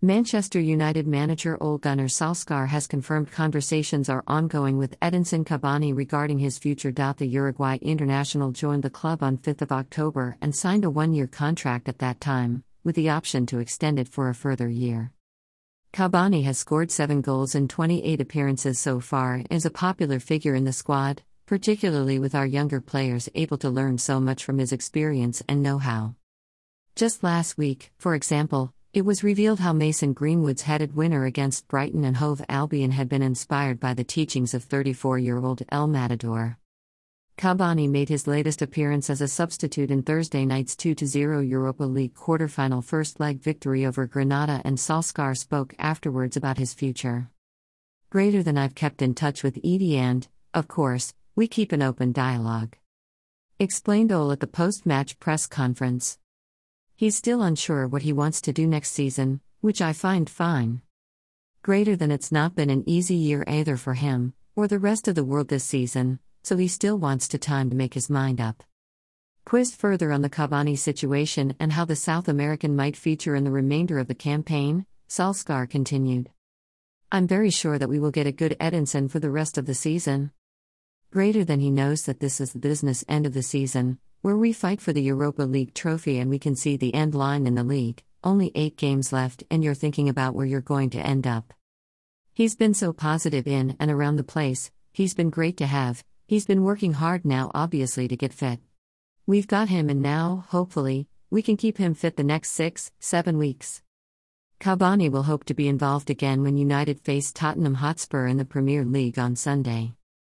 Manchester United manager Ole Gunnar Solskjaer has confirmed conversations are ongoing with Edinson Cavani regarding his future. The Uruguay international joined the club on 5 October and signed a one year contract at that time, with the option to extend it for a further year. Cavani has scored seven goals in 28 appearances so far and is a popular figure in the squad, particularly with our younger players able to learn so much from his experience and know how. Just last week, for example, it was revealed how Mason Greenwood's headed winner against Brighton and Hove Albion had been inspired by the teachings of 34 year old El Matador. Cavani made his latest appearance as a substitute in Thursday night's 2 0 Europa League quarter-final first leg victory over Granada, and Solskjaer spoke afterwards about his future. Greater than I've kept in touch with Edie, and, of course, we keep an open dialogue. Explained Ole at the post match press conference. He's still unsure what he wants to do next season, which I find fine. Greater than it's not been an easy year either for him, or the rest of the world this season, so he still wants to time to make his mind up. Quizzed further on the Cavani situation and how the South American might feature in the remainder of the campaign, Solskjaer continued. I'm very sure that we will get a good Edinson for the rest of the season. Greater than he knows that this is the business end of the season, where we fight for the Europa League trophy and we can see the end line in the league, only eight games left, and you're thinking about where you're going to end up. He's been so positive in and around the place, he's been great to have, he's been working hard now, obviously, to get fit. We've got him, and now, hopefully, we can keep him fit the next six, seven weeks. Cavani will hope to be involved again when United face Tottenham Hotspur in the Premier League on Sunday.